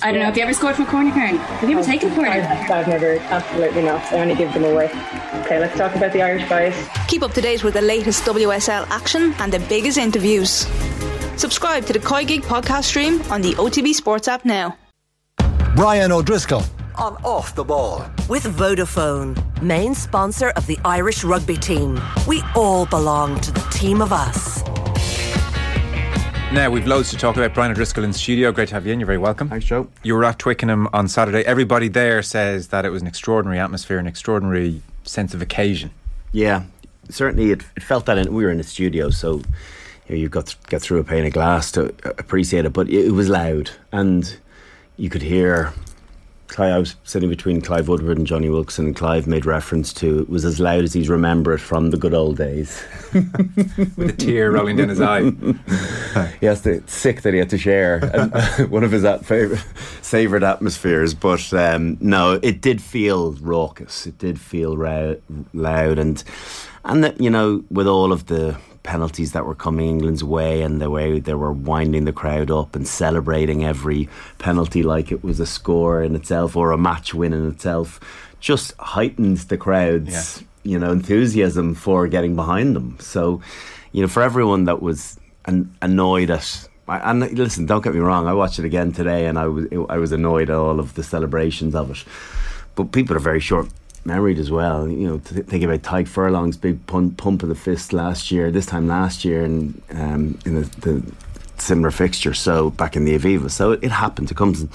I don't know. Have you ever scored from a corner, Karen? Have you ever um, taken a corner? I've, I've never, absolutely not. I only give them away. Okay, let's talk about the Irish guys. Keep up to date with the latest WSL action and the biggest interviews. Subscribe to the COYGIG podcast stream on the OTB Sports app now. Brian O'Driscoll on Off the Ball. With Vodafone, main sponsor of the Irish rugby team. We all belong to the team of us. Now, we've loads to talk about. Brian O'Driscoll in the studio. Great to have you in. You're very welcome. Thanks, Joe. You were at Twickenham on Saturday. Everybody there says that it was an extraordinary atmosphere, an extraordinary sense of occasion. Yeah, certainly it, it felt that in, we were in the studio, so you know, you've got to get through a pane of glass to uh, appreciate it, but it was loud and you could hear Clive, I was sitting between Clive Woodward and Jonny Wilkinson, and Clive made reference to it was as loud as he's remember it from the good old days. With a tear rolling down his eye. yes, it's sick that he had to share one of his favorite, savoured atmospheres. But um, no, it did feel raucous. It did feel ra- loud, and and that you know, with all of the penalties that were coming England's way and the way they were winding the crowd up and celebrating every penalty like it was a score in itself or a match win in itself just heightens the crowd's yeah. you know enthusiasm for getting behind them so you know for everyone that was an- annoyed at and listen don't get me wrong I watched it again today and I was I was annoyed at all of the celebrations of it but people are very short married as well. You know, think about Tadhg Furlong's big pump, pump of the fist last year, this time last year, and um, in the, the, similar fixture. So back in the Aviva, so it, happened. It comes. In,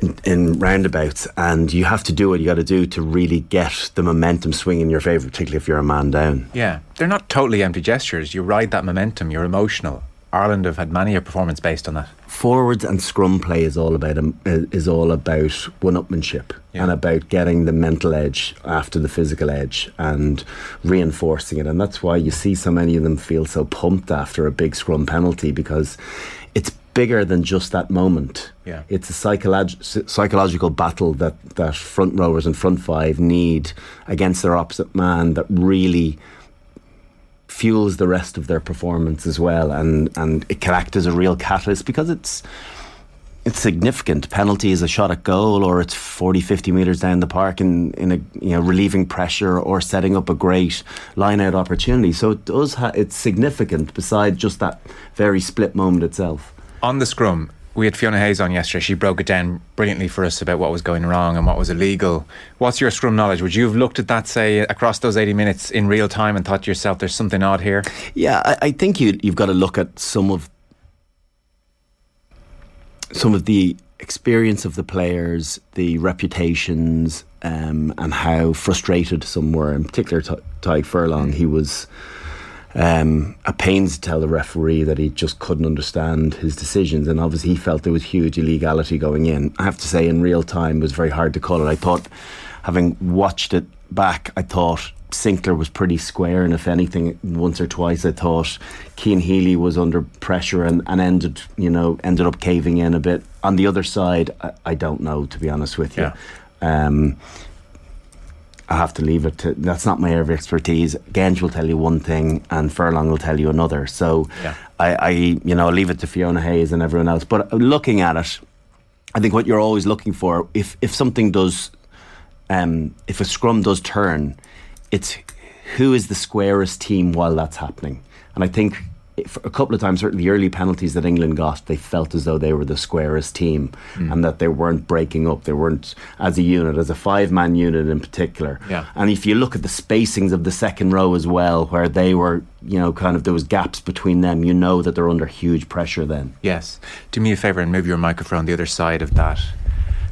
in, in, roundabouts, and you have to do what you got to do to really get the momentum swing in your favour, particularly if you're a man down. Yeah, they're not totally empty gestures. You ride that momentum. You're emotional. Ireland have had many a performance based on that. Forwards and scrum play is all about um, is all about one-upmanship yeah. and about getting the mental edge after the physical edge and reinforcing it, and that's why you see so many of them feel so pumped after a big scrum penalty because it's bigger than just that moment. Yeah. It's a psycholog- psychological battle that, that front rowers and front five need against their opposite man that really fuels the rest of their performance as well, and and it can act as a real catalyst because it's it's significant. Penalty is a shot at goal, or it's 40, 50 metres down the park in, in a you know relieving pressure or setting up a great line out opportunity. So it does ha- it's significant beside just that very split moment itself. On the scrum, we had Fiona Hayes on yesterday. She broke it down brilliantly for us about what was going wrong and what was illegal. What's your scrum knowledge? Would you have looked at that, say, across those 80 minutes in real time and thought to yourself, there's something odd here? Yeah, I, I think you, you've got to look at some of some of the experience of the players, the reputations, um, and how frustrated some were. In particular, Tadhg Furlong, he was um, at pains to tell the referee that he just couldn't understand his decisions, and obviously he felt there was huge illegality going in. I have to say, in real time, it was very hard to call it. I thought, having watched it back, I thought Sinclair was pretty square, and if anything, once or twice I thought Cian Healy was under pressure and, and ended, you know, ended up caving in a bit. On the other side, I, I don't know, to be honest with you. Yeah. Um, I have to leave it to that's not my area of expertise. Genge will tell you one thing and Furlong will tell you another. So yeah. I, I, you know, leave it to Fiona Hayes and everyone else. But looking at it, I think what you're always looking for, if if something does, um, if a scrum does turn, it's who is the squarest team while that's happening. And I think a couple of times, certainly the early penalties that England got, they felt as though they were the squarest team mm. and that they weren't breaking up. They weren't as a unit, as a five man unit in particular. Yeah. And if you look at the spacings of the second row as well, where they were, you know, kind of there was gaps between them, you know that they're under huge pressure then. Yes. Do me a favour and move your microphone the other side of that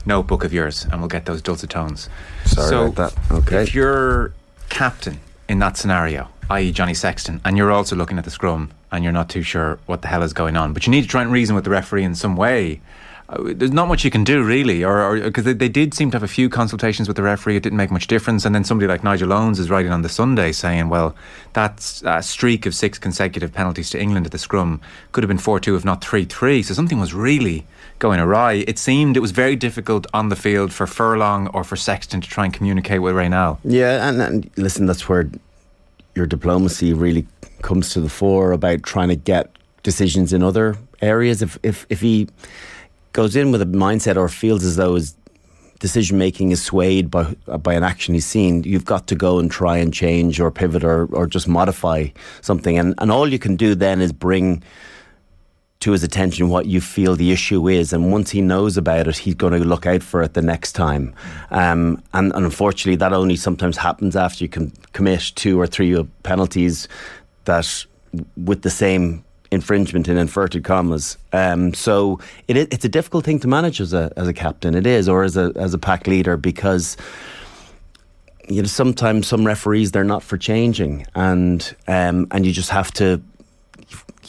notebook of yours and we'll get those dulcet tones. Sorry so about that. Okay. If you're captain in that scenario, i.e., Johnny Sexton, and you're also looking at the scrum and you're not too sure what the hell is going on. But you need to try and reason with the referee in some way. Uh, there's not much you can do really, or because they, they, did seem to have a few consultations with the referee, it didn't make much difference. And then somebody like Nigel Owens is writing on the Sunday saying, "Well, that uh, streak of six consecutive penalties to England at the scrum could have been four-two, if not three-three." So something was really going awry. It seemed it was very difficult on the field for Furlong or for Sexton to try and communicate with Raynal. Yeah, and, and listen, that's where your diplomacy really comes to the fore about trying to get decisions in other areas. If if if he goes in with a mindset or feels as though his decision making is swayed by by an action he's seen, you've got to go and try and change or pivot or, or just modify something. And and all you can do then is bring to his attention what you feel the issue is, and once he knows about it, he's going to look out for it the next time. Um, and, and, unfortunately, that only sometimes happens after you can commit two or three penalties that, with the same infringement in inverted commas. Um, so it, it's a difficult thing to manage as a as a captain. It is, or as a as a pack leader, because you know sometimes some referees they're not for changing, and um, and you just have to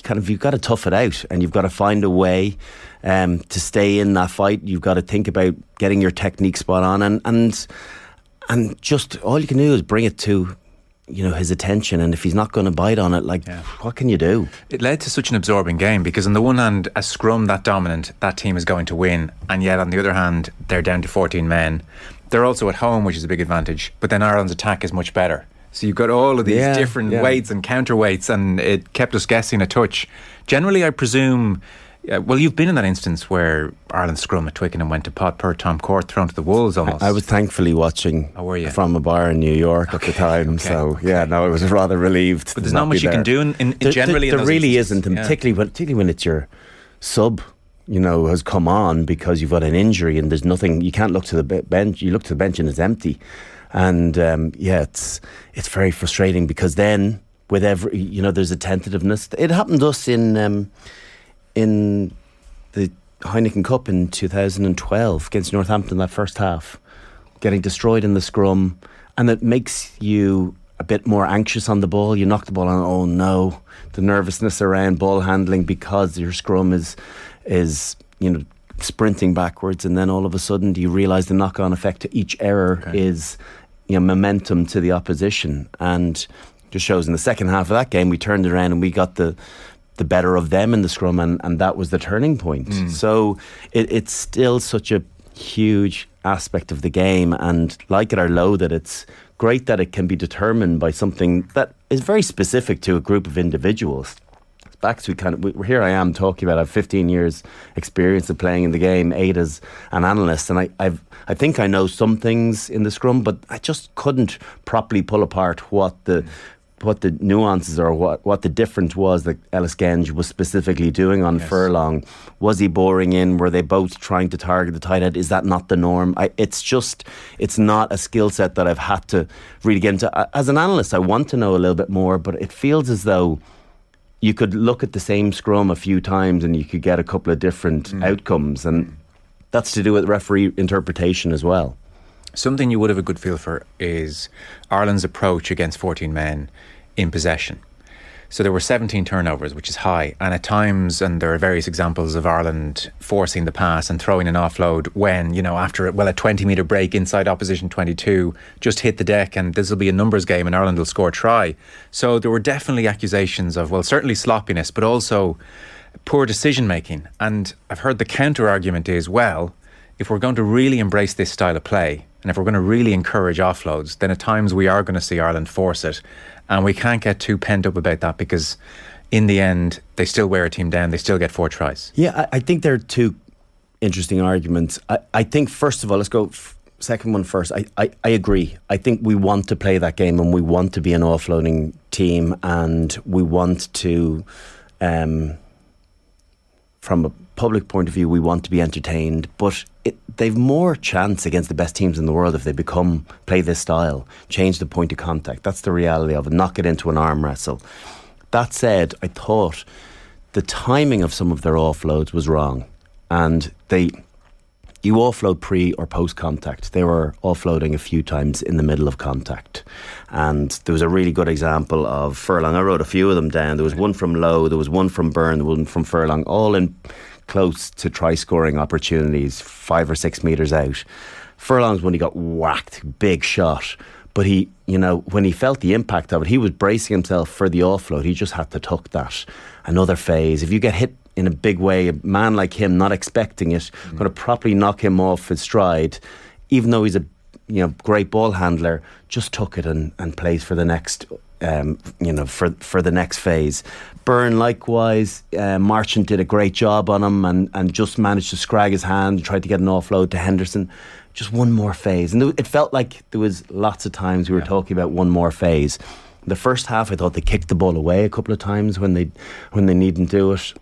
kind of you've got to tough it out and you've got to find a way um, to stay in that fight. You've got to think about getting your technique spot on and and and just all you can do is bring it to you know his attention and if he's not going to bite on it like yeah. what can you do it led to such an absorbing game because on the one hand a scrum that dominant that team is going to win and yet on the other hand they're down to 14 men they're also at home which is a big advantage but then Ireland's attack is much better so you've got all of these yeah, different yeah. weights and counterweights, and it kept us guessing a touch. Generally, I presume. Uh, well, you've been in that instance where Ireland scrum at Twickenham went to pot per Tom Court thrown to the wolves almost. I, I was thankfully watching oh, from a bar in New York okay. at the time, okay. so okay. yeah, no, I was rather relieved. But there's not, much you there. can do in, in, there, generally. There, there really isn't, and yeah. particularly when particularly when it's your sub you know, has come on because you've got an injury and there's nothing. You can't look to the bench. You look to the bench and it's empty. And um, yeah, it's it's very frustrating because then with every you know there's a tentativeness. It happened to us in um, in the Heineken Cup in 2012 against Northampton that first half, getting destroyed in the scrum, and it makes you a bit more anxious on the ball. You knock the ball on. Oh no, the nervousness around ball handling because your scrum is is you know sprinting backwards, and then all of a sudden, do you realise the knock on effect to each error okay. is you know, momentum to the opposition. And just shows in the second half of that game, we turned it around and we got the the better of them in the scrum, and, and that was the turning point. Mm. So it, it's still such a huge aspect of the game, and like it or loathe it, it's great that it can be determined by something that is very specific to a group of individuals back to kind of here I am talking about I've 15 years experience of playing in the game eight as an analyst and I I've I think I know some things in the scrum but I just couldn't properly pull apart what the what the nuances or what, what the difference was that Ellis Genge was specifically doing on yes. furlong. Was he boring in? Were they both trying to target the tight end? Is that not the norm? I, it's just, it's not a skill set that I've had to really get into. As an analyst, I want to know a little bit more, but it feels as though you could look at the same scrum a few times and you could get a couple of different mm. outcomes, and that's to do with referee interpretation as well. Something you would have a good feel for is Ireland's approach against 14 men in possession. So there were 17 turnovers, which is high. And at times, and there are various examples of Ireland forcing the pass and throwing an offload when, you know, after, well, a 20 metre break inside opposition 22, just hit the deck and this will be a numbers game and Ireland will score a try. So there were definitely accusations of, well, certainly sloppiness, but also poor decision making. And I've heard the counter argument is, well, if we're going to really embrace this style of play, and if we're going to really encourage offloads, then at times we are going to see Ireland force it. And we can't get too pent up about that because in the end, they still wear a team down. They still get four tries. Yeah, I, I think there are two interesting arguments. I, I think, first of all, let's go f- second one first. I, I, I agree. I think we want to play that game and we want to be an offloading team and we want to, um, from a public point of view, we want to be entertained. But it, they've more chance against the best teams in the world if they become play this style, change the point of contact. That's the reality of it. Knock it into an arm wrestle. That said, I thought the timing of some of their offloads was wrong, and they you offload pre or post contact. They were offloading a few times in the middle of contact. And there was a really good example of Furlong. I wrote a few of them down. There was one from Lowe, there was one from Byrne, one from Furlong, all in close to try scoring opportunities, five or six metres out. Furlong's when he got whacked, big shot. But he, you know, when he felt the impact of it, he was bracing himself for the offload. He just had to tuck that. Another phase. If you get hit in a big way, a man like him, not expecting it, mm. going to properly knock him off his stride, even though he's a you know great ball handler, just took it and, and plays for the next um, you know, for for the next phase. Byrne, likewise, uh, Marchant did a great job on him and, and just managed to scrag his hand, and tried to get an offload to Henderson. Just one more phase. And it felt like there was lots of times we were yeah. talking about one more phase. The first half, I thought they kicked the ball away a couple of times when they when they needn't do it.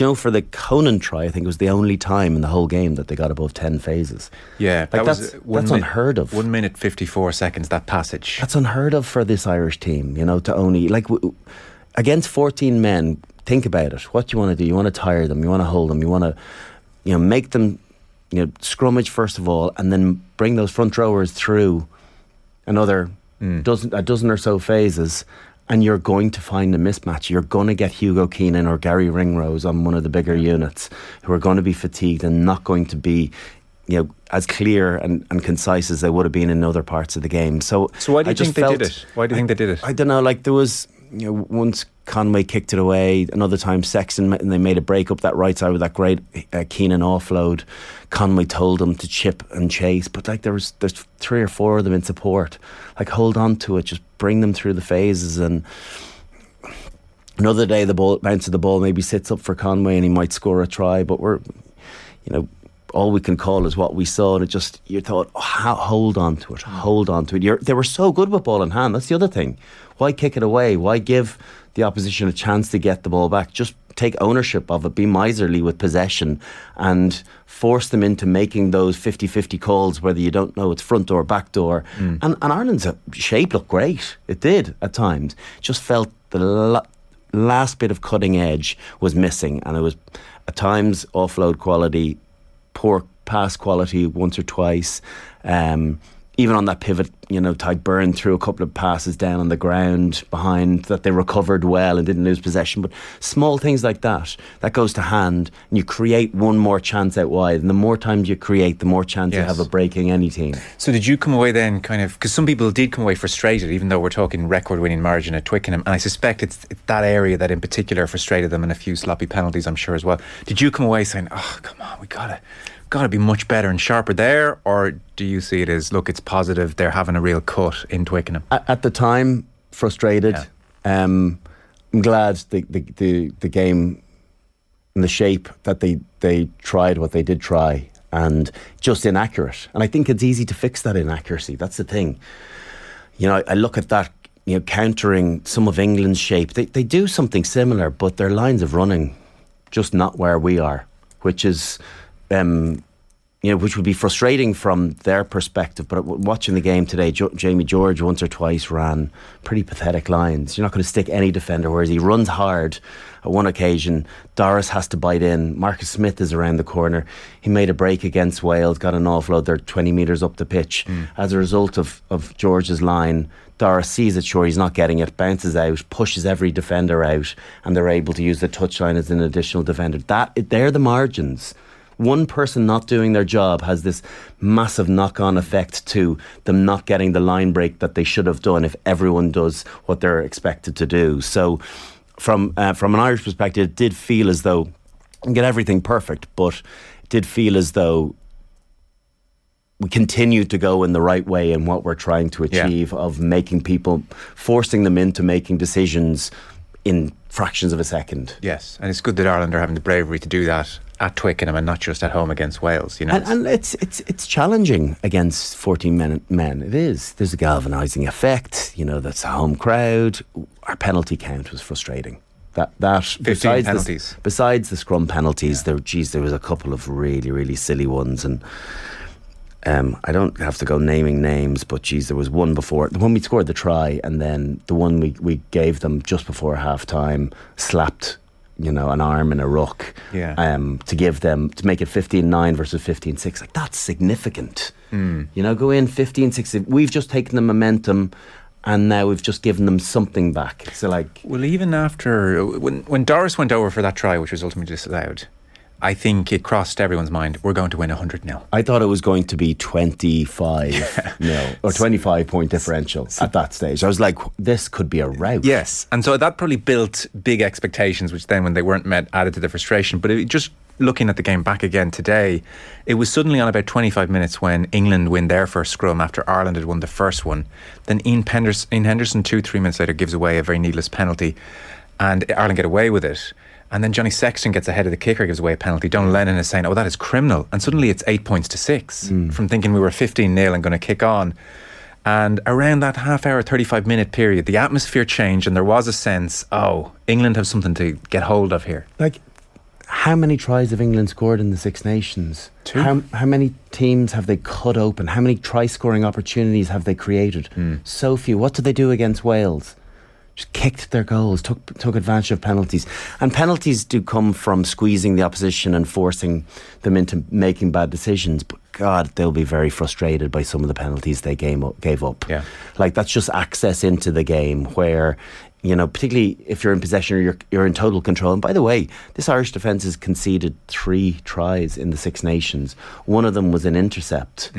You know, for the Conan try, I think it was the only time in the whole game that they got above ten phases. Yeah, like that that's, was that's minute, unheard of. One minute fifty four seconds. That passage. That's unheard of for this Irish team. You know, to only like w- against fourteen men. Think about it. What do you want to do? You want to tire them. You want to hold them. You want to, you know, make them, you know, scrummage first of all, and then bring those front rowers through another mm. dozen a dozen or so phases, and you're going to find a mismatch. You're going to get Hugo Keenan or Gary Ringrose on one of the bigger units who are going to be fatigued and not going to be you know, as clear and, and concise as they would have been in other parts of the game. So, so why do you I think they did it? Why do you think they did it? I don't know. Like there was, you know, once Conway kicked it away, another time Sexton and they made a break up that right side with that great uh, Keenan offload. Conway told them to chip and chase, but like there was there's three or four of them in support. Like hold on to it, just bring them through the phases and. Another day, the ball bounce of the ball maybe sits up for Conway and he might score a try, but we're, you know, all we can call is what we saw, and it just you thought, oh, hold on to it, hold on to it. You're, they were so good with ball in hand. That's the other thing. Why kick it away? Why give the opposition a chance to get the ball back? Just take ownership of it, be miserly with possession, and force them into making those 50-50 calls, whether you don't know it's front door, or back door. Mm. And, and Ireland's shape looked great. It did at times. Just felt the la- last bit of cutting edge was missing, and it was at times offload quality poor pass quality once or twice. Um, even on that pivot, you know, Tadhg Beirne threw a couple of passes down on the ground behind that they recovered well and didn't lose possession. But small things like that, that goes to hand, and you create one more chance out wide. And the more times you create, the more chance yes. you have of breaking any team. So did you come away then kind of, because some people did come away frustrated, even though we're talking record winning margin at Twickenham. And I suspect it's, it's that area that in particular frustrated them and a few sloppy penalties, I'm sure as well. Did you come away saying, oh, come on, we got to got to be much better and sharper there, or do you see it as look, it's positive they're having a real cut in Twickenham? At, at the time, frustrated. Yeah. Um, I'm glad the, the, the, the game and the shape that they, they tried what they did try and just inaccurate. And I think it's easy to fix that inaccuracy. That's the thing. You know, I, I look at that, you know, countering some of England's shape. They, they do something similar, but their lines of running just not where we are, which is um, you know, which would be frustrating from their perspective. But watching the game today, jo- Jamie George once or twice ran pretty pathetic lines. You're not going to stick any defender, whereas he runs hard. At one occasion, Doris has to bite in. Marcus Smith is around the corner. He made a break against Wales, got an offload. They're 20 metres up the pitch. Mm. As a result of, of George's line, Doris sees it, sure, he's not getting it, bounces out, pushes every defender out, and they're able to use the touchline as an additional defender. That They're the margins one person not doing their job has this massive knock on effect to them not getting the line break that they should have done if everyone does what they're expected to do. So, from, uh, from an Irish perspective, it did feel as though, get everything perfect, but it did feel as though we continue to go in the right way in what we're trying to achieve yeah. of making people, forcing them into making decisions in fractions of a second. Yes, and it's good that Ireland are having the bravery to do that at Twickenham and not just at home against Wales. You know, and, and it's it's it's challenging against fourteen men. Men, it is. There's a galvanising effect. You know, that's a home crowd. Our penalty count was frustrating. That that besides penalties. The, besides the scrum penalties, yeah. there geez, there was a couple of really really silly ones and. Um, I don't have to go naming names, but geez, there was one before the one we scored the try, and then the one we, we gave them just before half time slapped you know, an arm in a ruck yeah. um, to give them, to make it 15 9 versus 15 6. Like, that's significant. Mm. You know, go in 15 6. We've just taken the momentum and now we've just given them something back. So, like. Well, even after, when, when Doris went over for that try, which was ultimately disallowed, I think it crossed everyone's mind. We're going to win 100 0. I thought it was going to be 25 nil or 25 point differential at that stage. I was like, this could be a rout. Yes, and so that probably built big expectations, which then, when they weren't met, added to the frustration. But it just looking at the game back again today, it was suddenly on about 25 minutes when England win their first scrum after Ireland had won the first one. Then Ian, Penders- Ian Henderson, two, three minutes later, gives away a very needless penalty, and Ireland get away with it. And then Johnny Sexton gets ahead of the kicker, gives away a penalty. Donal Lenihan is saying, Oh, that is criminal. And suddenly it's eight points to six hmm. from thinking we were 15 0 and going to kick on. And around that half hour, 35 minute period, the atmosphere changed and there was a sense, oh, England have something to get hold of here. Like, how many tries have England scored in the Six Nations? Two. How, how many teams have they cut open? How many try scoring opportunities have they created? Hmm. So few. What did they do against Wales? Just kicked their goals, took took advantage of penalties, and penalties do come from squeezing the opposition and forcing them into making bad decisions. But God, they'll be very frustrated by some of the penalties they gave up. Gave up. Yeah. like that's just access into the game where. You know, particularly if you're in possession or you're, you're in total control. And by the way, this Irish defence has conceded three tries in the Six Nations. One of them was an intercept,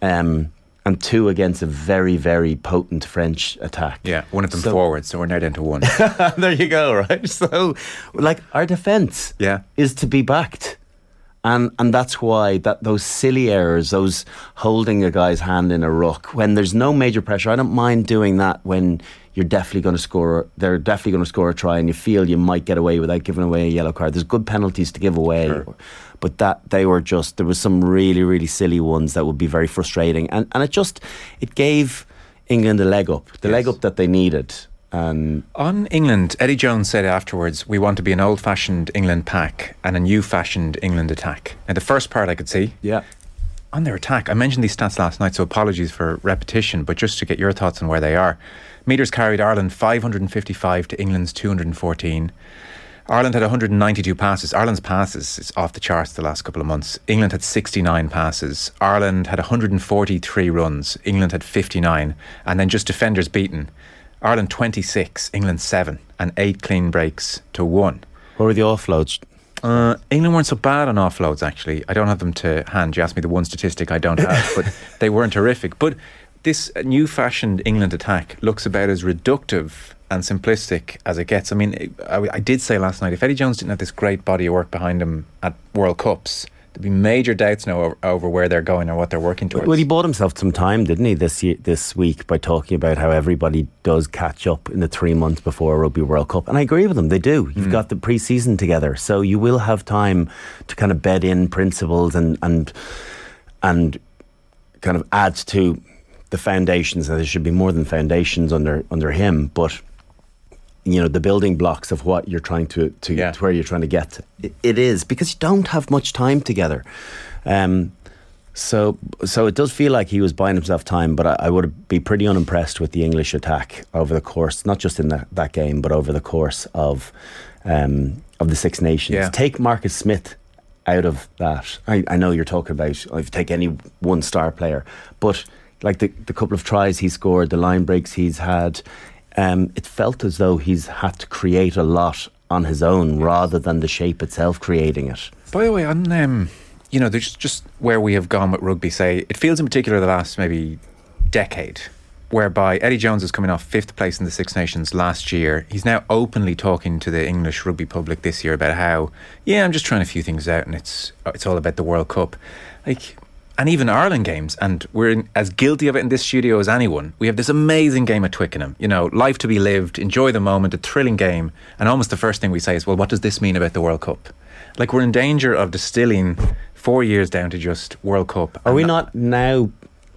um, and two against a very, very potent French attack. Yeah, one of them So- forward, so we're now down to one. there you go, right? So, like, our defence Yeah. is to be backed. And, and that's why that those silly errors, those holding a guy's hand in a ruck, when there's no major pressure, I don't mind doing that when you're definitely going to score. They're definitely going to score a try, and you feel you might get away without giving away a yellow card. There's good penalties to give away, but that they were just there was some really really silly ones that would be very frustrating, and and it just it gave England a leg up, the leg up that they needed, and On England, Eddie Jones said afterwards, we want to be an old fashioned England pack and a new fashioned England attack. And the first part I could see, yeah. on their attack, I mentioned these stats last night, so apologies for repetition, but just to get your thoughts on where they are. Metres carried Ireland 555 to England's 214. Ireland had 192 passes. Ireland's passes is off the charts the last couple of months. England had 69 passes. Ireland had 143 runs. England had 59. And then just defenders beaten. Ireland 26, England 7, and 8 clean breaks to 1. What were the offloads? Uh, England weren't so bad on offloads, actually. I don't have them to hand. You asked me the one statistic I don't have, but they weren't horrific. But this new fashioned England attack looks about as reductive and simplistic as it gets. I mean, I, I did say last night if Eddie Jones didn't have this great body of work behind him at World Cups, there'd be major doubts now over, over where they're going or what they're working towards. Well, he bought himself some time, didn't he, this year, this week by talking about how everybody does catch up in the three months before a Rugby World Cup, and I agree with him. They do. You've mm. got the pre-season together, so you will have time to kind of bed in principles and and and kind of add to the foundations. And there should be more than foundations under under him, but you know the building blocks of what you're trying to to, Yeah. to where you're trying to get. It, it is because you don't have much time together. Um, so, so it does feel like he was buying himself time, but I, I would be pretty unimpressed with the English attack over the course, not just in that, that game, but over the course of um, of the Six Nations. Yeah. Take Marcus Smith out of that. I, I know you're talking about if you take any one star player, but like the the couple of tries he scored, the line breaks he's had, um, it felt as though he's had to create a lot on his own rather than the shape itself creating it. By the way, on um, you know, there's just where we have gone with rugby. Say it feels in particular the last maybe decade, whereby Eddie Jones is coming off fifth place in the Six Nations last year. He's now openly talking to the English rugby public this year about how, yeah, I'm just trying a few things out, and it's it's all about the World Cup, like. And even Ireland games, and we're in, as guilty of it in this studio as anyone. We have this amazing game at Twickenham, you know, life to be lived, enjoy the moment, a thrilling game. And almost the first thing we say is, well, what does this mean about the World Cup? Like we're in danger of distilling four years down to just World Cup. Are we not now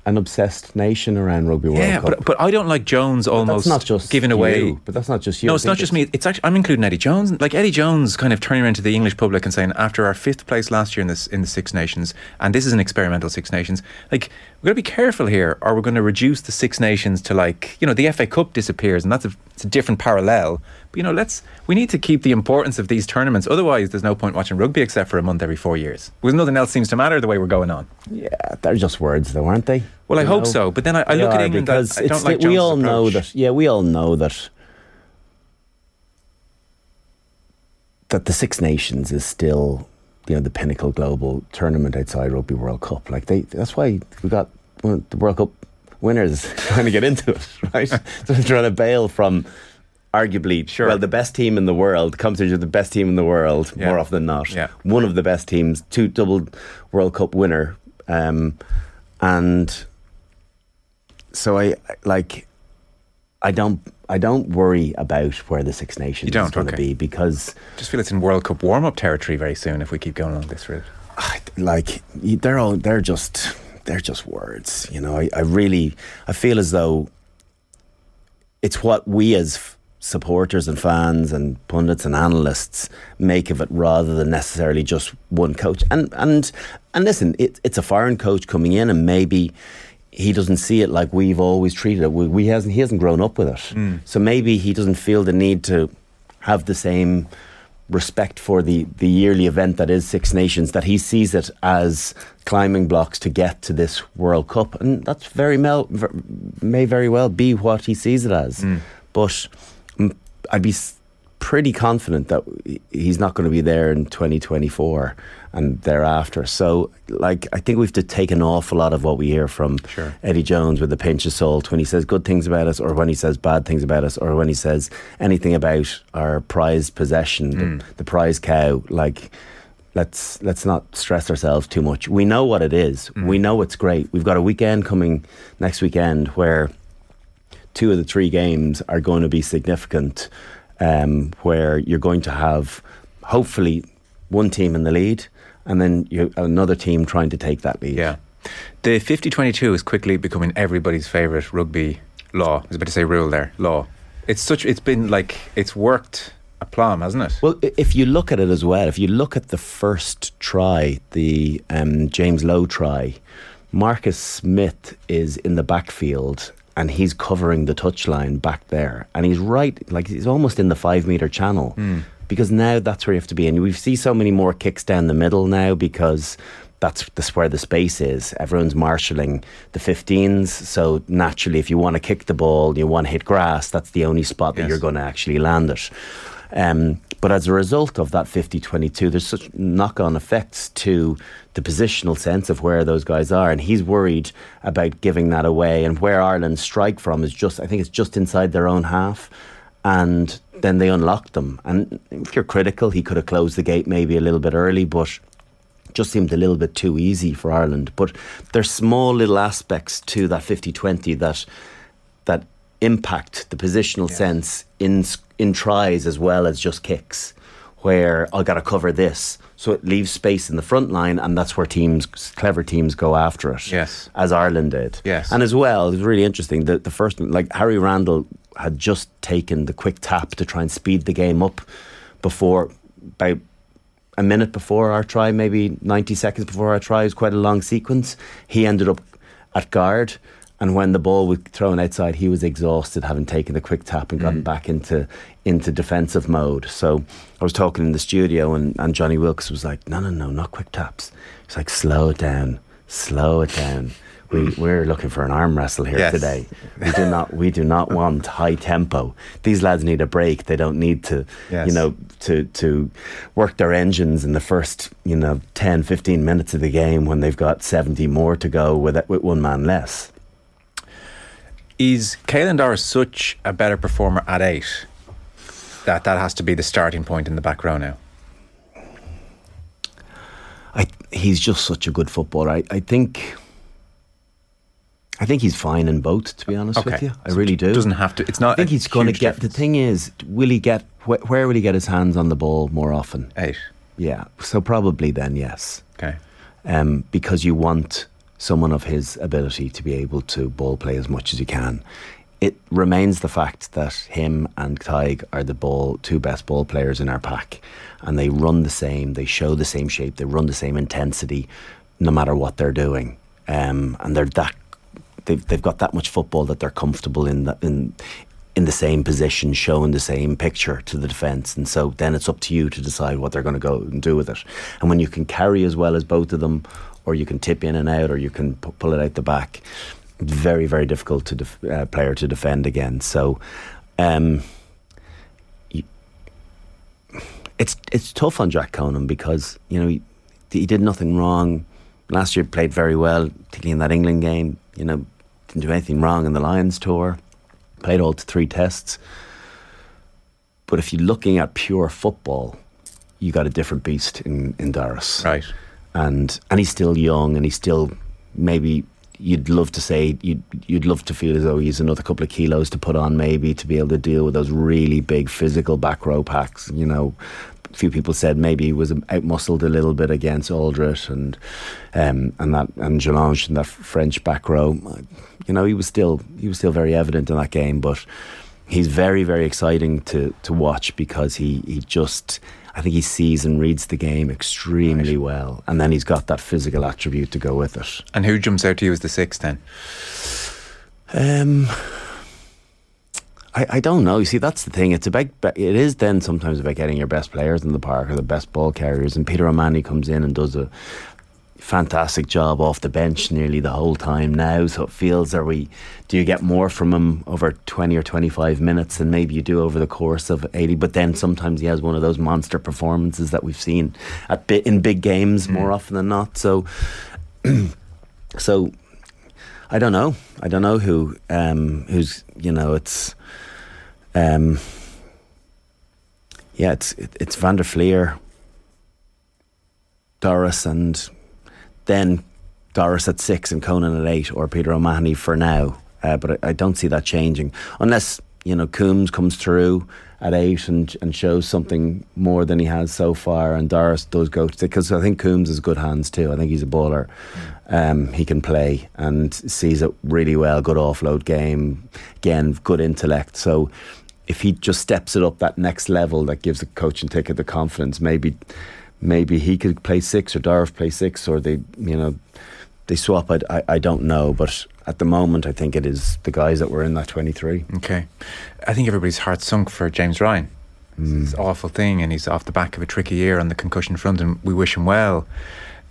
an obsessed nation around Rugby World Yeah, Cup? but but I don't like Jones almost that's not just giving away. you, but that's not just you. No, I it's not just me. It's actually I'm including Eddie Jones. Like Eddie Jones, kind of turning around to the English public and saying, after our fifth place last year in this in the Six Nations, and this is an experimental Six Nations, like we've got to be careful here, or we're going to reduce the Six Nations to like you know the FA Cup disappears, and that's a it's a different parallel. But you know, let's we need to keep the importance of these tournaments. Otherwise, there's no point watching rugby except for a month every four years. Because nothing else seems to matter the way we're going on. Yeah, they're just words, though, aren't they? Well, I You hope know? so. But then I, I look at England. because I, I don't like the- we all know that. Yeah, we all know that that the Six Nations is still you know the pinnacle global tournament outside Rugby World Cup. Like they, that's why we got well, the World Cup winners trying to get into it, right? so they're trying to bail from arguably Sure. well the best team in the world comes into the best team in the world Yeah. more often than not. Yeah. One of the best teams, two double World Cup winner, um, and so I I- like. I don't. I don't worry about where the Six Nations You don't, is going to okay. be because I Just feel it's in World Cup warm up territory very soon if we keep going along this route. like they're all they're just they're just words you know I, I really i feel as though it's what we as f- supporters and fans and pundits and analysts make of it rather than necessarily just one coach and and and listen it, it's a foreign coach coming in and maybe he doesn't see it like we've always treated it. We, we hasn't he hasn't grown up with it. So maybe he doesn't feel the need to have the same respect for the, the yearly event that is Six Nations, that he sees it as climbing blocks to get to this World Cup. And that's very mel- may very well be what he sees it as. But mm, I'd be pretty confident that he's not going to be there in 2024 and thereafter. So, like, I think we have to take an awful lot of what we hear from Sure. Eddie Jones with a pinch of salt when he says good things about us, or when he says bad things about us, or when he says anything about our prized possession, the, the prize cow. Like, let's let's not stress ourselves too much. We know what it is. We know it's great. We've got a weekend coming next weekend where two of the three games are going to be significant, um, where you're going to have hopefully one team in the lead, and then you another team trying to take that lead. Yeah. The 50 22 is quickly becoming everybody's favourite rugby law. I was about to say rule there. Law. It's such, it's been like, it's worked a plum, hasn't it? Well, if you look at it as well, if you look at the first try, the um, James Lowe try, Marcus Smith is in the backfield and he's covering the touchline back there, and he's right, like he's almost in the five meter channel, because now that's where you have to be, and we see so many more kicks down the middle now because. That's, that's where the space is. Everyone's marshalling the 15s. So naturally, if you want to kick the ball, you want to hit grass, that's the only spot that Yes. you're going to actually land it. Um, but as a result of that 50 22, there's such knock on effects to the positional sense of where those guys are. And he's worried about giving that away. And where Ireland strike from is just, I think it's just inside their own half. And then they unlocked them. And if you're critical, he could have closed the gate maybe a little bit early, but just seemed a little bit too easy for Ireland. But there's small little aspects to that 50-20 that that impact the positional sense in in tries as well as just kicks, where oh, I got to cover this, so it leaves space in the front line, and that's where teams, clever teams, go after it. Yes. as Ireland did. Yes. and as well, it was really interesting. The the first like Harry Randall had just taken the quick tap to try and speed the game up before about a minute before our try, maybe 90 seconds before our try. It was quite a long sequence. He ended up at guard. And when the ball was thrown outside, he was exhausted, having taken the quick tap and gotten mm. back into into defensive mode. So I was talking in the studio, and, and Johnny Wilkes was like, "No, no, no, not quick taps." He's like, "Slow it down, slow it down." We we're looking for an arm wrestle here Yes. today. We do not we do not want high tempo. These lads need a break. They don't need to, Yes. you know, to to work their engines in the first you know 10 15 minutes of the game when they've got 70 more to go with with one man less Is Caelan Doris such a better performer at eight that that has to be the starting point in the back row now? I he's just such a good footballer. I, I think I think he's fine in both to be honest with you. I really do. doesn't have to- it's not I think he's going to get the thing is will he get wh- where will he get his hands on the ball more often? Eight. yeah. So probably then yes. Okay. um, because you want someone of his ability to be able to ball play as much as he can. It remains the fact that him and Tadhg are the ball two best ball players in our pack, and they run the same, they show the same shape, they run the same intensity, no matter what they're doing, um, and they're that they've they've got that much football that they're comfortable in that in in the same position, showing the same picture to the defence. And so then it's up to you to decide what they're going to go and do with it. And when you can carry as well as both of them, or you can tip in and out, or you can pu- pull it out the back, very, very difficult to def- uh, player to defend against. So. Um, you- it's it's tough on Jack Conan because you know he, he did nothing wrong. Last year played very well, particularly in that England game. You know, didn't do anything wrong in the Lions tour. Played all three tests. But if you're looking at pure football, you got a different beast in, in Doris. Right. And and he's still young and he's still maybe you'd love to say you'd you'd love to feel as though he's another couple of kilos to put on maybe to be able to deal with those really big physical back row packs. You know, a few people said maybe he was out muscled a little bit against Alldritt and um, and that and Jelonch in that French back row. You know, he was still he was still very evident in that game, but he's very very exciting to to watch because he he just I think he sees and reads the game extremely right. well, and then he's got that physical attribute to go with it. And who jumps out to you as the sixth then? Um, I, I don't know. You see, that's the thing. It's about it is then sometimes about getting your best players in the park or the best ball carriers. And Peter O'Mahony comes in and does a fantastic job off the bench nearly the whole time now. So it feels are we do you get more from him over twenty or twenty five minutes than maybe you do over the course of eighty? But then sometimes he has one of those monster performances that we've seen at bit in big games mm. more often than not. So so I don't know. I don't know who um, who's you know it's um, yeah it's it, it's Van der Flier Doris and then Doris at six and Conan at eight, or Peter O'Mahony for now. Uh, but I, I, don't see that changing unless you know Coombes comes through at eight and and shows something more than he has so far, and Doris does go to because I think Coombes has good hands too. I think he's a bowler. Um, he can play and sees it really well. Good offload game, again, good intellect. So if he just steps it up that next level, that gives the coaching ticket the confidence, maybe maybe he could play six or Darf play six or they you know they swap. I, I, I don't know, but at the moment I think it is the guys that were in that twenty three. Okay, I think everybody's heart sunk for James Ryan. Mm. It's an awful thing, and he's off the back of a tricky year on the concussion front, and we wish him well.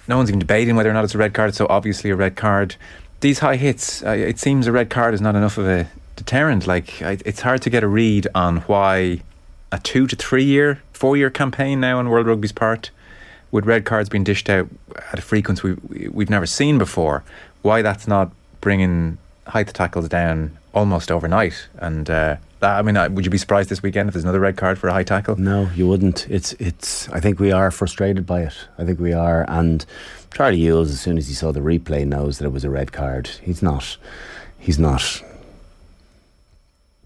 No one's even debating whether or not it's a red card, so obviously a red card. These high hits, uh, it seems a red card is not enough of a deterrent. Like, I, it's hard to get a read on why a two to three year, four year campaign now on World Rugby's part with red cards being dished out at a frequency we, we've never seen before, why that's not bringing height tackles down almost overnight. And uh, that, I mean, would you be surprised this weekend if there's another red card for a high tackle? No, you wouldn't. It's it's. I think we are frustrated by it. I think we are. And Charlie Ewels, as soon as he saw the replay, knows that it was a red card. He's not. He's not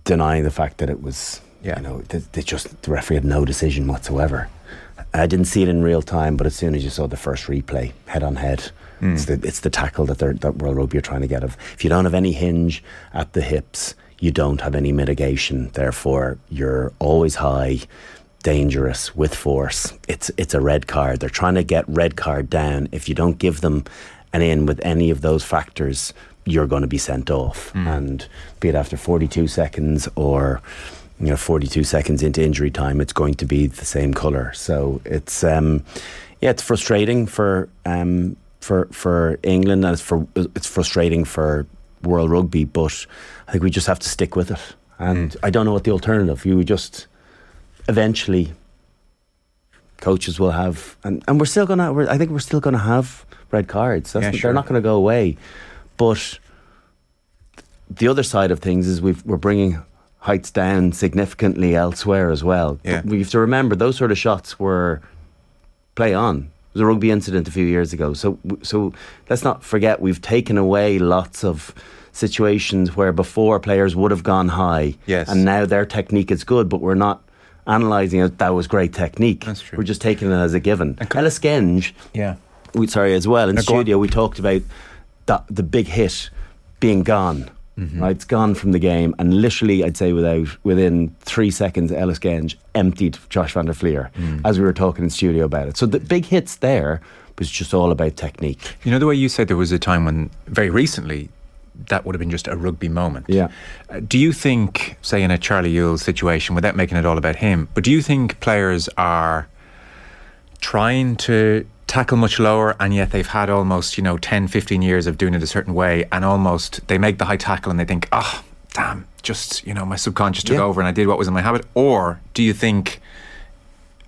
denying the fact that it was. Yeah. You know, they, they just the referee had no decision whatsoever. I didn't see it in real time, but as soon as you saw the first replay, head on head, mm. it's, the, it's the tackle that, that World Rugby are trying to get of. If you don't have any hinge at the hips, you don't have any mitigation. Therefore, you're always high, dangerous with force. It's it's a red card. They're trying to get red card down. If you don't give them an in with any of those factors, you're going to be sent off. Mm. And be it after 42 seconds or you know 42 seconds into injury time it's going to be the same color so it's um, yeah it's frustrating for um, for for England and it's for it's frustrating for world rugby but I think we just have to stick with it and mm. I don't know what the alternative you just eventually coaches will have and, and we're still gonna we're, I think we're still gonna have red cards yeah, sure. they're not going to go away but the other side of things is we are bringing heights down significantly elsewhere as well. Yeah. But we have to remember those sort of shots were play on. There was a rugby incident a few years ago. So so let's not forget we've taken away lots of situations where before players would have gone high. Yes. And now their technique is good, but we're not analysing it that was great technique. That's true. We're just taking it as a given. Ellis Genge, yeah. We sorry as well in no, studio we talked about that the big hit being gone Mm-hmm. Right, it's gone from the game, and literally, I'd say without within three seconds, Ellis Genge emptied Josh Van der Flier mm. as we were talking in studio about it. So the big hits there was just all about technique. You know the way you said there was a time when very recently that would have been just a rugby moment. Yeah. Uh, do you think, say, in a Charlie Ewels situation, without making it all about him, but do you think players are trying to tackle much lower and yet they've had almost you know 10 15 years of doing it a certain way and almost they make the high tackle and they think oh damn just you know my subconscious took yeah. over and I did what was in my habit or do you think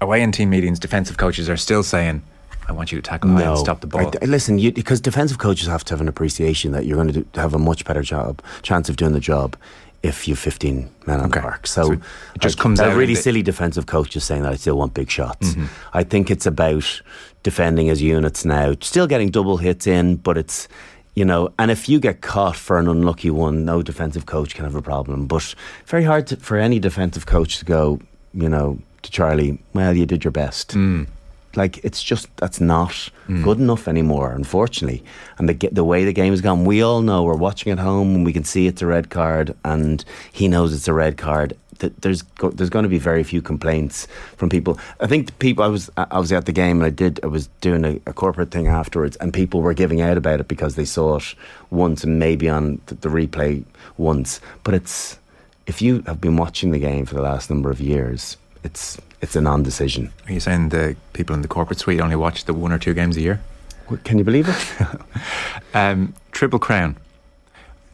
away in team meetings defensive coaches are still saying I want you to tackle high and stop the ball. I- listen, you, because defensive coaches have to have an appreciation that you're going to do, have a much better job chance of doing the job if you've 15 men on Okay. the park. So, So it just comes a really silly defensive coach is saying that I still want big shots. Mm-hmm. I think it's about defending as units now, still getting double hits in, but it's you know, and if you get caught for an unlucky one, no defensive coach can have a problem. But very hard to, for any defensive coach to go, you know, to Charlie. Well, you did your best. Mm. Like it's just that's not good enough anymore, unfortunately. And the the way the game has gone, we all know we're watching at home and we can see it's a red card, and he knows it's a red card. Th- There's go- there's going to be very few complaints from people. I think the people I was I was at the game and I did I was doing a, a corporate thing afterwards, and people were giving out about it because they saw it once and maybe on th- the replay once. But it's if you have been watching the game for the last number of years, it's it's a non-decision. Are you saying the people in the corporate suite only watch the one or two games a year? Can you believe it? Um, triple crown.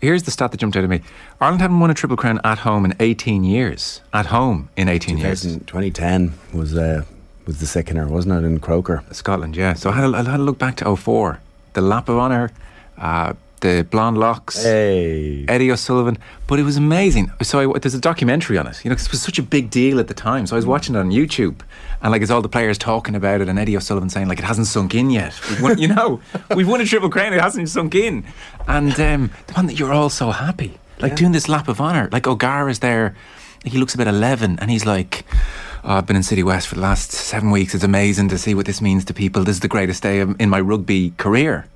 Here's the stat that jumped out at me. Ireland haven't won a triple crown at home in 18 years. At home in 18 years. 2010 was uh, was the sickener, wasn't it, in Croker? Scotland, yeah. So I had, a, I had a look back to 04. The lap of honour, uh, the blonde locks. Hey. Eddie O'Sullivan, but it was amazing. So I, there's a documentary on it, you know, 'cause it was such a big deal at the time. So I was watching it on YouTube, and like it's all the players talking about it, and Eddie O'Sullivan saying like it hasn't sunk in yet. Won, you know, we've won a triple crown, it hasn't sunk in, and um, the one that you're all so happy, like doing this lap of honour. Like O'Gara's there, like he looks about eleven, and he's like. Oh, I've been in City West for the last seven weeks. It's amazing to see what this means to people. This is the greatest day in my rugby career.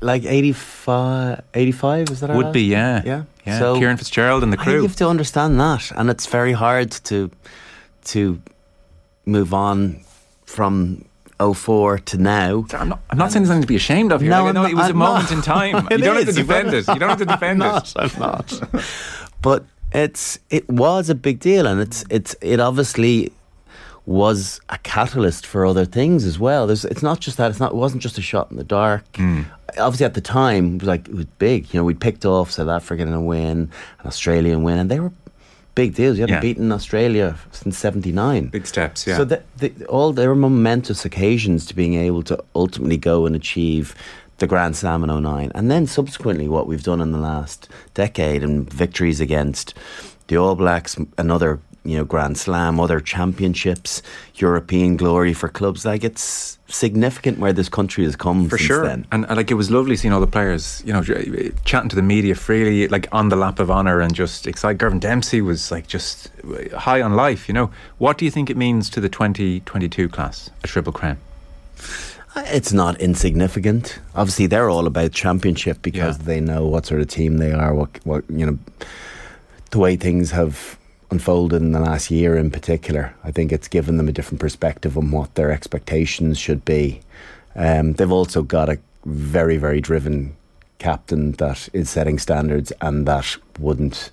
Like 85, 85 is that Would be, yeah. Yeah. Yeah. So Kieran Fitzgerald and the I crew. you have to understand that, and it's very hard to to move on from 04 to now. I'm not, I'm not saying there's anything to be ashamed of here. No, like, I it was a I'm moment not. in time. You don't have to defend it. You don't have to defend I'm it. not, I'm not. but it's it was a big deal, and it's it's it obviously was a catalyst for other things as well. There's, it's not just that. It's not. It wasn't just a shot in the dark. Hmm. Obviously, at the time, it was like it was big. You know, we picked off South Africa in a win, an Australian win, and they were big deals. You hadn't Yeah. beaten Australia since '79. Big steps, yeah. So the, the, all there were momentous occasions to being able to ultimately go and achieve the Grand Slam in 09. And then subsequently what we've done in the last decade and victories against the All Blacks, another you know Grand Slam, other championships, European glory for clubs. Like it's significant where this country has come For since sure. then. And, and like it was lovely seeing all the players, you know, j- chatting to the media freely, like on the lap of honour and just excited. Girvan Dempsey was like just high on life, you know. What do you think it means to the 2022 class, a triple crown? Uh, it's not insignificant. Obviously, they're all about championship because Yeah. they know what sort of team they are. What what you know, the way things have unfolded in the last year, in particular. I think it's given them a different perspective on what their expectations should be. Um, they've also got a very very driven captain that is setting standards and that wouldn't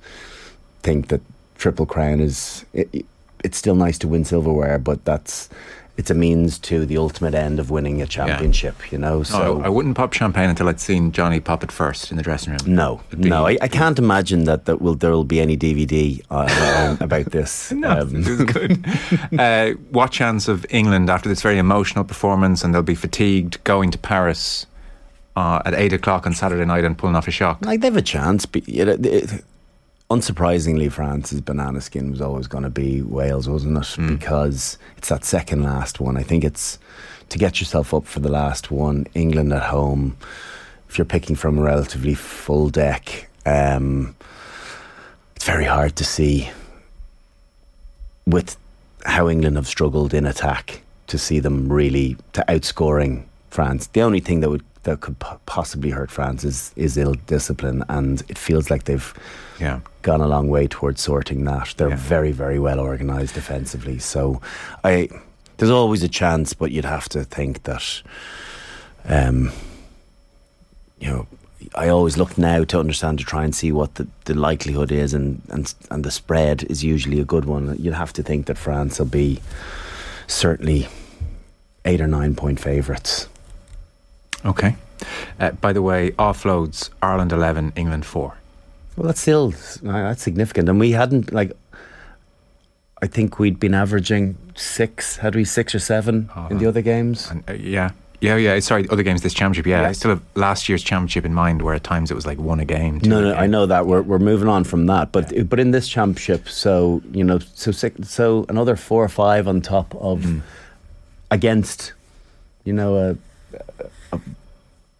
think that triple crown is. It, it- it's still nice to win silverware, but that's. It's a means to the ultimate end of winning a championship, you know. So no, I, wouldn't pop champagne until I'd seen Johnny pop it first in the dressing room. No, be- no, I, I can't imagine that, that will there will be any DVD uh, about this. No, Um, it was good. uh, what chance of England after this very emotional performance and they'll be fatigued going to Paris uh, at eight o'clock on Saturday night and pulling off a shock? like they've a chance, but you know, unsurprisingly, France's banana skin was always going to be Wales, wasn't it? Hmm. Because it's that second last one. I think it's to get yourself up for the last one. England at home. If you're picking from a relatively full deck, um, it's very hard to see with how England have struggled in attack to see them really to outscoring France. The only thing that would that could po- possibly hurt France is is ill discipline, and it feels like they've Yeah. gone a long way towards sorting that. They're Yeah. very very well organised defensively, so I there's always a chance, but you'd have to think that, um, you know. I always look now to understand to try and see what the, the likelihood is, and, and and the spread is usually a good one. You'd have to think that France will be certainly eight or nine point favourites. Okay. Uh, by the way, offloads Ireland 11, England 4. Well, that's still uh, that's significant, and we hadn't like. I think we'd been averaging six. Had we six or seven in the other games? And, uh, yeah. Yeah, yeah. Sorry, other games this championship. Yeah, Yeah. I still have last year's championship in mind, where at times it was like one a game. No, no, game. I know that we're we're moving on from that, but but in this championship, so you know, so six, so another four or five on top of Mm. against, you know, a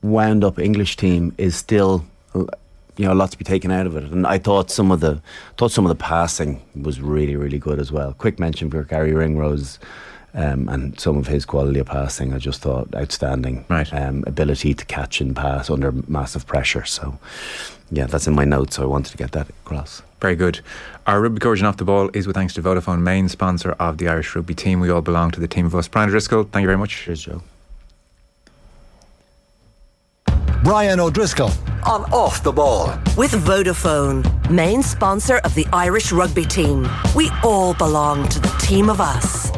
wound up English team is still, you know, a lot to be taken out of it. And I thought some of the thought some of the passing was really really good as well. Quick mention for Garry Ringrose. Um, and some of his quality of passing, I just thought outstanding. Right. Um, ability to catch and pass under massive pressure. So, yeah, that's in my notes, so I wanted to get that across. Very good. Our rugby coverage off the ball is with thanks to Vodafone, main sponsor of the Irish rugby team. We all belong to the team of us. Brian Driscoll, thank you very much. Cheers, Joe. Brian O'Driscoll. On off the ball. With Vodafone, main sponsor of the Irish rugby team. We all belong to the team of us.